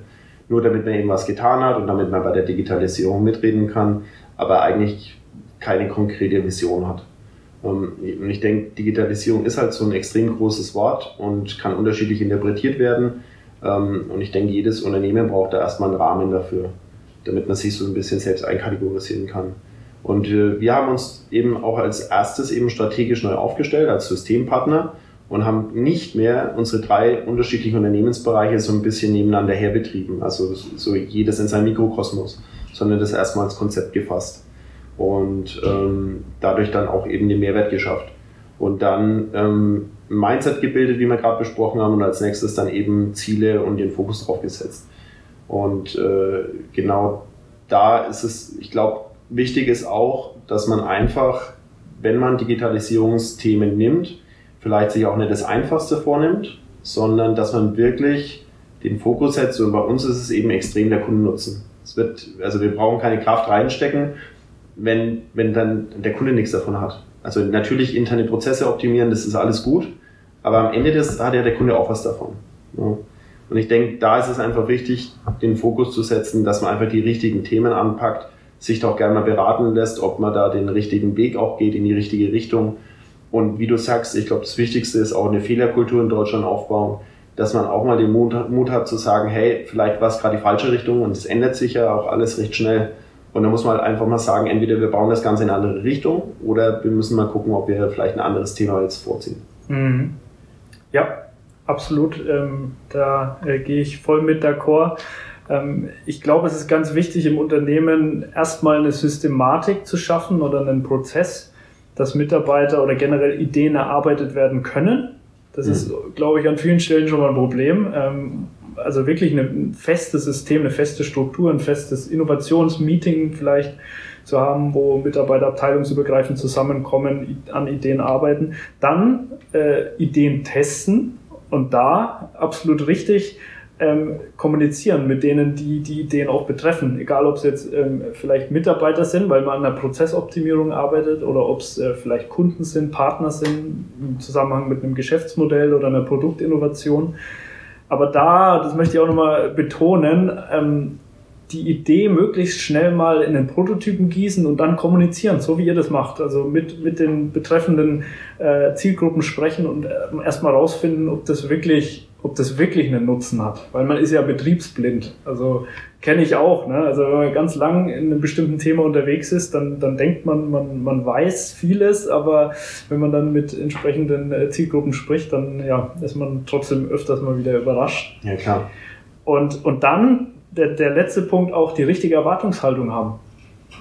Nur damit man eben was getan hat und damit man bei der Digitalisierung mitreden kann. aber eigentlich keine konkrete Vision hat. Ähm, und ich denke, Digitalisierung ist halt so ein extrem großes Wort und kann unterschiedlich interpretiert werden. Ähm, und ich denke, jedes Unternehmen braucht da erstmal einen Rahmen dafür, damit man sich so ein bisschen selbst einkategorisieren kann. Und äh, wir haben uns eben auch als erstes eben strategisch neu aufgestellt als Systempartner und haben nicht mehr unsere drei unterschiedlichen Unternehmensbereiche so ein bisschen nebeneinander herbetrieben, also so jedes in seinem Mikrokosmos, sondern das erstmal als Konzept gefasst und ähm, dadurch dann auch eben den Mehrwert geschafft. Und dann ähm, Mindset gebildet, wie wir gerade besprochen haben, und als nächstes dann eben Ziele und den Fokus drauf gesetzt. Und äh, genau da ist es, ich glaube, wichtig ist auch, dass man einfach, wenn man Digitalisierungsthemen nimmt, vielleicht sich auch nicht das Einfachste vornimmt, sondern dass man wirklich den Fokus setzt. Und bei uns ist es eben extrem der Kundennutzen. Es wird, also wir brauchen keine Kraft reinstecken, wenn, wenn dann der Kunde nichts davon hat. Also natürlich interne Prozesse optimieren, das ist alles gut, aber am Ende des hat ja der Kunde auch was davon. Ja. Und ich denke, da ist es einfach wichtig, den Fokus zu setzen, dass man einfach die richtigen Themen anpackt, sich doch gerne mal beraten lässt, ob man da den richtigen Weg auch geht, in die richtige Richtung. Und wie du sagst, ich glaube, das Wichtigste ist auch eine Fehlerkultur in Deutschland aufbauen, dass man auch mal den Mut, Mut hat zu sagen, hey, vielleicht war es gerade die falsche Richtung und es ändert sich ja auch alles recht schnell. Und da muss man halt einfach mal sagen, entweder wir bauen das Ganze in eine andere Richtung oder wir müssen mal gucken, ob wir vielleicht ein anderes Thema jetzt vorziehen. Mhm. Ja, absolut. Ähm, da äh, gehe ich voll mit d'accord. Ähm, ich glaube, es ist ganz wichtig im Unternehmen erstmal eine Systematik zu schaffen oder einen Prozess, dass Mitarbeiter oder generell Ideen erarbeitet werden können. Das mhm. ist, glaube ich, an vielen Stellen schon mal ein Problem. Ähm, also wirklich ein festes System, eine feste Struktur, ein festes Innovationsmeeting vielleicht zu haben, wo Mitarbeiter abteilungsübergreifend zusammenkommen, an Ideen arbeiten, dann äh, Ideen testen und da absolut richtig ähm, kommunizieren mit denen, die die Ideen auch betreffen. Egal, ob es jetzt ähm, vielleicht Mitarbeiter sind, weil man an einer Prozessoptimierung arbeitet oder ob es äh, vielleicht Kunden sind, Partner sind im Zusammenhang mit einem Geschäftsmodell oder einer Produktinnovation. Aber da, das möchte ich auch nochmal betonen, ähm, die Idee möglichst schnell mal in den Prototypen gießen und dann kommunizieren, so wie ihr das macht. Also mit, mit den betreffenden äh, Zielgruppen sprechen und äh, erstmal rausfinden, ob das wirklich ob das wirklich einen Nutzen hat. Weil man ist ja betriebsblind. Also kenne ich auch. Ne? Also wenn man ganz lang in einem bestimmten Thema unterwegs ist, dann, dann denkt man, man, man weiß vieles, aber wenn man dann mit entsprechenden äh, Zielgruppen spricht, dann ja, ist man trotzdem öfters mal wieder überrascht. Ja, klar. Und, und dann der, der letzte Punkt auch die richtige Erwartungshaltung haben.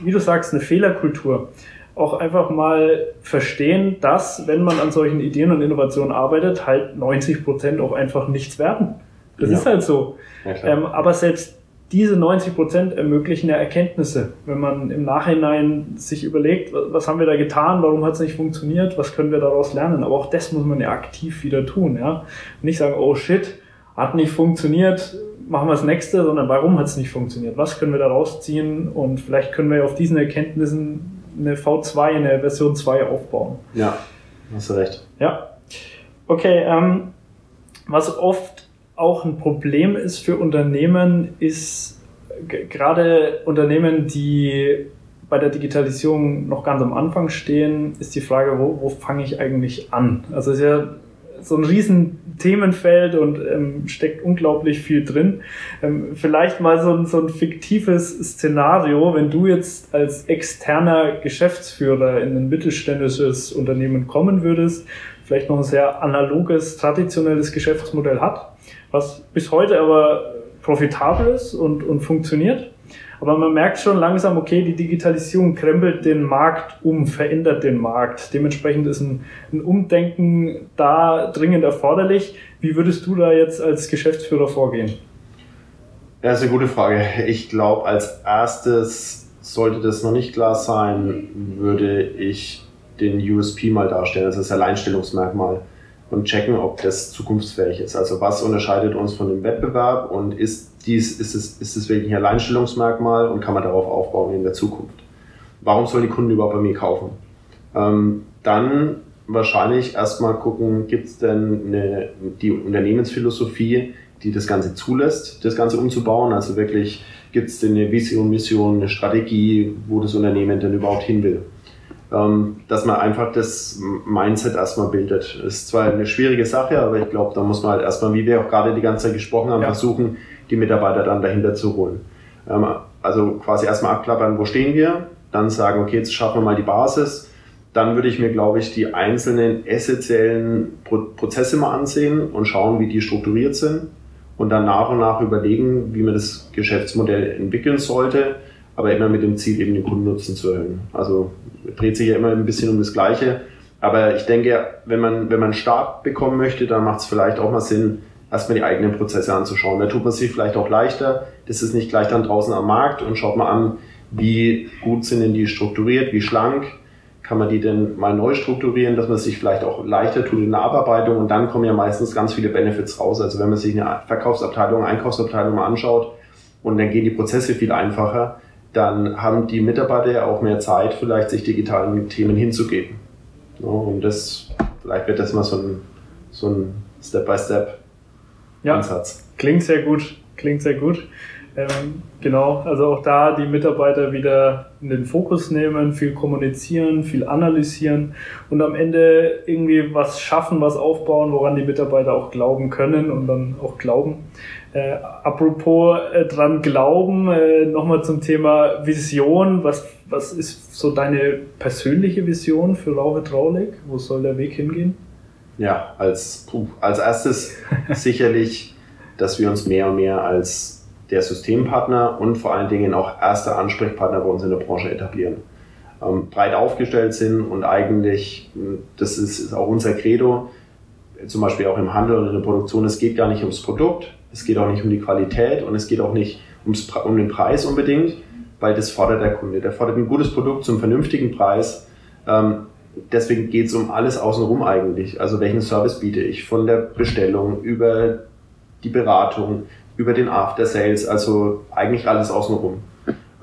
Wie du sagst, eine Fehlerkultur auch einfach mal verstehen, dass, wenn man an solchen Ideen und Innovationen arbeitet, halt 90 Prozent auch einfach nichts werden. Das ja. ist halt so. Ja, ähm, aber selbst diese 90 Prozent ermöglichen ja Erkenntnisse, wenn man im Nachhinein sich überlegt, was haben wir da getan, warum hat es nicht funktioniert, was können wir daraus lernen. Aber auch das muss man ja aktiv wieder tun. Ja? Nicht sagen, oh shit, hat nicht funktioniert, machen wir das nächste, sondern warum hat es nicht funktioniert? Was können wir daraus ziehen? Und vielleicht können wir auf diesen Erkenntnissen eine V2, eine Version 2 aufbauen. Ja, hast du recht. Ja. Okay, ähm, was oft auch ein Problem ist für Unternehmen, ist gerade Unternehmen, die bei der Digitalisierung noch ganz am Anfang stehen, ist die Frage, wo, wo fange ich eigentlich an? Also es ist ja so ein riesen Themenfeld und ähm, steckt unglaublich viel drin. Ähm, vielleicht mal so ein, so ein fiktives Szenario, wenn du jetzt als externer Geschäftsführer in ein mittelständisches Unternehmen kommen würdest, vielleicht noch ein sehr analoges, traditionelles Geschäftsmodell hat, was bis heute aber profitabel ist und, und funktioniert aber man merkt schon langsam, okay, die Digitalisierung krempelt den Markt um, verändert den Markt. Dementsprechend ist ein, ein Umdenken da dringend erforderlich. Wie würdest du da jetzt als Geschäftsführer vorgehen? Ja, ist eine gute Frage. Ich glaube, als erstes sollte das noch nicht klar sein, würde ich den USP mal darstellen, also das Alleinstellungsmerkmal und checken, ob das zukunftsfähig ist. Also was unterscheidet uns von dem Wettbewerb und ist dies, ist es, ist es wirklich ein Alleinstellungsmerkmal und kann man darauf aufbauen in der Zukunft? Warum sollen die Kunden überhaupt bei mir kaufen? Ähm, dann wahrscheinlich erstmal gucken, gibt es denn eine, die Unternehmensphilosophie, die das Ganze zulässt, das Ganze umzubauen. Also wirklich gibt es eine Vision, Mission, eine Strategie, wo das Unternehmen denn überhaupt hin will. Ähm, dass man einfach das Mindset erstmal bildet. Das ist zwar eine schwierige Sache, aber ich glaube, da muss man halt erstmal, wie wir auch gerade die ganze Zeit gesprochen haben, ja. versuchen, die Mitarbeiter dann dahinter zu holen. Ähm, also quasi erstmal abklappern, wo stehen wir, dann sagen, okay, jetzt schaffen wir mal die Basis. Dann würde ich mir, glaube ich, die einzelnen essentiellen Prozesse mal ansehen und schauen, wie die strukturiert sind und dann nach und nach überlegen, wie man das Geschäftsmodell entwickeln sollte, aber immer mit dem Ziel, eben den Kundennutzen zu erhöhen. Also dreht sich ja immer ein bisschen um das Gleiche. Aber ich denke, wenn man, wenn man Start bekommen möchte, dann macht es vielleicht auch mal Sinn, erstmal die eigenen Prozesse anzuschauen. Da tut man sich vielleicht auch leichter. Das ist nicht gleich dann draußen am Markt und schaut mal an, wie gut sind denn die strukturiert, wie schlank kann man die denn mal neu strukturieren, dass man sich vielleicht auch leichter tut in der Abarbeitung und dann kommen ja meistens ganz viele Benefits raus. Also wenn man sich eine Verkaufsabteilung, Einkaufsabteilung mal anschaut und dann gehen die Prozesse viel einfacher, dann haben die Mitarbeiter ja auch mehr Zeit, vielleicht sich digitalen Themen hinzugeben. Und das, vielleicht wird das mal so ein, so ein Step-by-Step-Ansatz. Ja, klingt sehr gut, klingt sehr gut. Ähm, genau, also auch da die Mitarbeiter wieder in den Fokus nehmen, viel kommunizieren, viel analysieren und am Ende irgendwie was schaffen, was aufbauen, woran die Mitarbeiter auch glauben können und dann auch glauben. Äh, apropos äh, dran glauben, äh, nochmal zum Thema Vision. Was, was ist so deine persönliche Vision für Rau Hydraulik? Wo soll der Weg hingehen? Ja, als, als erstes sicherlich, dass wir uns mehr und mehr als der Systempartner und vor allen Dingen auch erster Ansprechpartner bei uns in der Branche etablieren. Ähm, breit aufgestellt sind und eigentlich, das ist, ist auch unser Credo, zum Beispiel auch im Handel und in der Produktion, es geht gar nicht ums Produkt, es geht auch nicht um die Qualität und es geht auch nicht ums, um den Preis unbedingt, weil das fordert der Kunde. Der fordert ein gutes Produkt zum vernünftigen Preis. Ähm, deswegen geht es um alles außenrum eigentlich. Also welchen Service biete ich von der Bestellung über die Beratung über den After Sales, also eigentlich alles außenrum.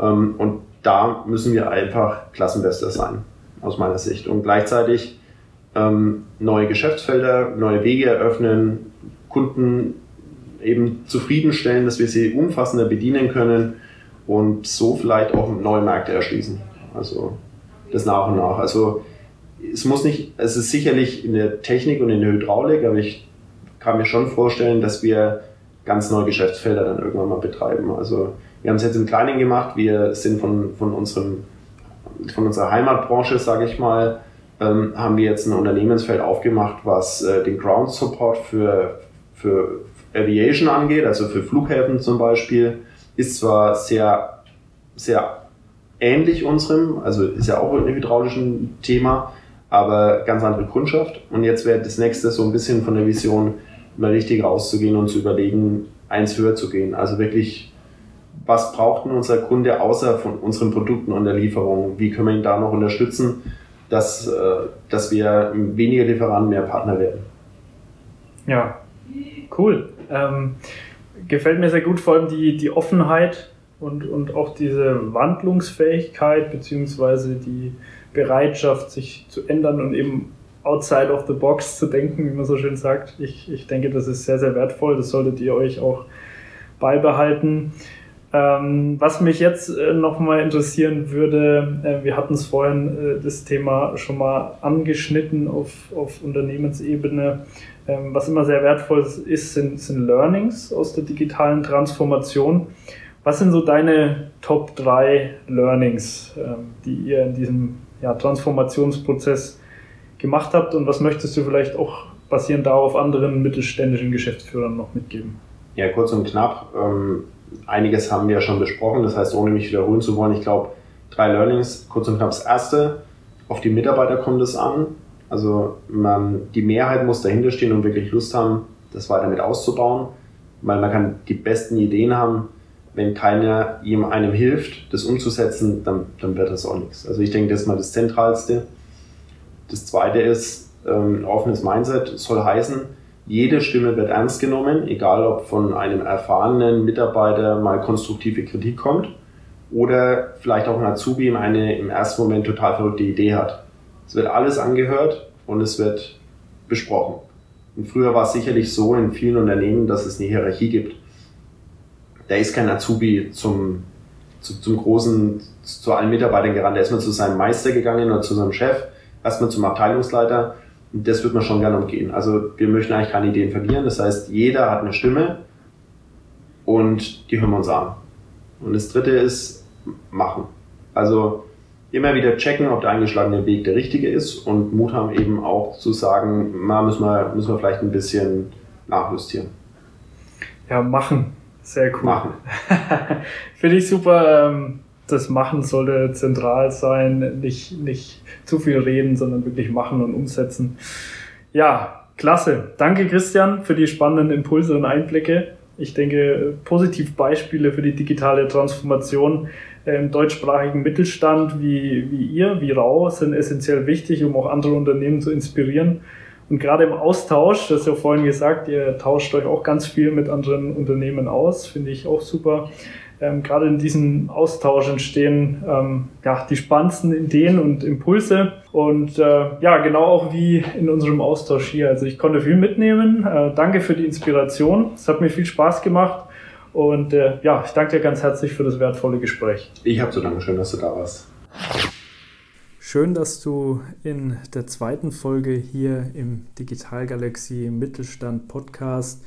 Ähm, und da müssen wir einfach Klassenbester sein, aus meiner Sicht. Und gleichzeitig ähm, neue Geschäftsfelder, neue Wege eröffnen, Kunden eben zufriedenstellen, dass wir sie umfassender bedienen können und so vielleicht auch neue Märkte erschließen. Also das nach und nach. Also es muss nicht, es ist sicherlich in der Technik und in der Hydraulik, aber ich kann mir schon vorstellen, dass wir ganz neue Geschäftsfelder dann irgendwann mal betreiben. Also wir haben es jetzt im Kleinen gemacht. Wir sind von, von, unserem, von unserer Heimatbranche, sage ich mal, ähm, haben wir jetzt ein Unternehmensfeld aufgemacht, was äh, den Ground Support für, für Aviation angeht, also für Flughäfen zum Beispiel. Ist zwar sehr, sehr ähnlich unserem, also ist ja auch ein hydraulisches Thema, aber ganz andere Kundschaft. Und jetzt wäre das nächste so ein bisschen von der Vision, mal richtig rauszugehen und zu überlegen, eins höher zu gehen. Also wirklich, was braucht denn unser Kunde außer von unseren Produkten und der Lieferung? Wie können wir ihn da noch unterstützen, dass, äh, dass wir weniger Lieferanten, mehr Partner werden? Ja, cool. Ähm, gefällt mir sehr gut, vor allem die, die Offenheit und, und auch diese Wandlungsfähigkeit beziehungsweise die Bereitschaft, sich zu ändern und eben outside of the box zu denken, wie man so schön sagt. Ich, ich denke, das ist sehr, sehr wertvoll. Das solltet ihr euch auch beibehalten. Ähm, was mich jetzt äh, nochmal interessieren würde, äh, wir hatten es vorhin äh, das Thema schon mal angeschnitten auf, auf Unternehmensebene. Ähm, was immer sehr wertvoll ist, sind, sind Learnings aus der digitalen Transformation. Was sind so deine Top 3 Learnings, ähm, die ihr in diesem ja, Transformationsprozess gemacht habt und was möchtest du vielleicht auch basierend darauf anderen mittelständischen Geschäftsführern noch mitgeben? Ja, kurz und knapp. Ähm, einiges haben wir ja schon besprochen, das heißt, ohne mich wiederholen zu wollen, ich glaube, drei Learnings, kurz und knapp. Das erste, auf die Mitarbeiter kommt es an. Also man, die Mehrheit muss dahinter stehen und wirklich Lust haben, das weiter mit auszubauen, weil man kann die besten Ideen haben, wenn keiner ihm einem hilft, das umzusetzen, dann, dann wird das auch nichts. Also ich denke, das ist mal das Zentralste. Das zweite ist, ähm, offenes Mindset soll heißen, jede Stimme wird ernst genommen, egal ob von einem erfahrenen Mitarbeiter mal konstruktive Kritik kommt oder vielleicht auch ein Azubi eine im ersten Moment total verrückte Idee hat. Es wird alles angehört und es wird besprochen. Und früher war es sicherlich so in vielen Unternehmen, dass es eine Hierarchie gibt. Da ist kein Azubi zum, zu, zum großen, zu allen Mitarbeitern gerannt. Da ist man zu seinem Meister gegangen oder zu seinem Chef, erstmal zum Abteilungsleiter. Und das wird man schon gerne umgehen. Also wir möchten eigentlich keine Ideen verlieren. Das heißt, jeder hat eine Stimme und die hören wir uns an. Und das dritte ist machen. Also immer wieder checken, ob der eingeschlagene Weg der richtige ist und Mut haben eben auch zu sagen, na, müssen wir, müssen wir vielleicht ein bisschen nachjustieren. Ja, machen. Sehr cool. Machen. Finde ich super. Ähm, das Machen sollte zentral sein. Nicht, nicht zu viel reden, sondern wirklich machen und umsetzen. Ja, klasse. Danke, Christian, für die spannenden Impulse und Einblicke. Ich denke, positiv Beispiele für die digitale Transformation im deutschsprachigen Mittelstand wie, wie ihr, wie Rau, sind essentiell wichtig, um auch andere Unternehmen zu inspirieren. Und gerade im Austausch, das ist ja vorhin gesagt, ihr tauscht euch auch ganz viel mit anderen Unternehmen aus, finde ich auch super. Ähm, gerade in diesem Austausch entstehen ähm, ja, die spannendsten Ideen und Impulse. Und äh, ja, genau auch wie in unserem Austausch hier. Also ich konnte viel mitnehmen. Äh, danke für die Inspiration. Es hat mir viel Spaß gemacht. Und äh, ja, ich danke dir ganz herzlich für das wertvolle Gespräch. Ich habe zu danken. Schön, dass du da warst. Schön, dass du in der zweiten Folge hier im Digital Galaxy Mittelstand Podcast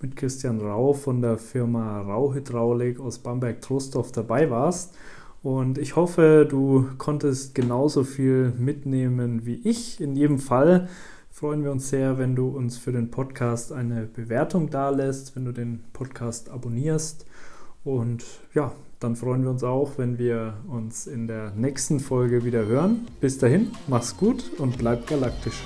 mit Christian Rau von der Firma Rau Hydraulik aus Bamberg-Trostorf dabei warst. Und ich hoffe, du konntest genauso viel mitnehmen wie ich. In jedem Fall freuen wir uns sehr, wenn du uns für den Podcast eine Bewertung dalässt, wenn du den Podcast abonnierst. Und ja, dann freuen wir uns auch, wenn wir uns in der nächsten Folge wieder hören. Bis dahin, mach's gut und bleib galaktisch.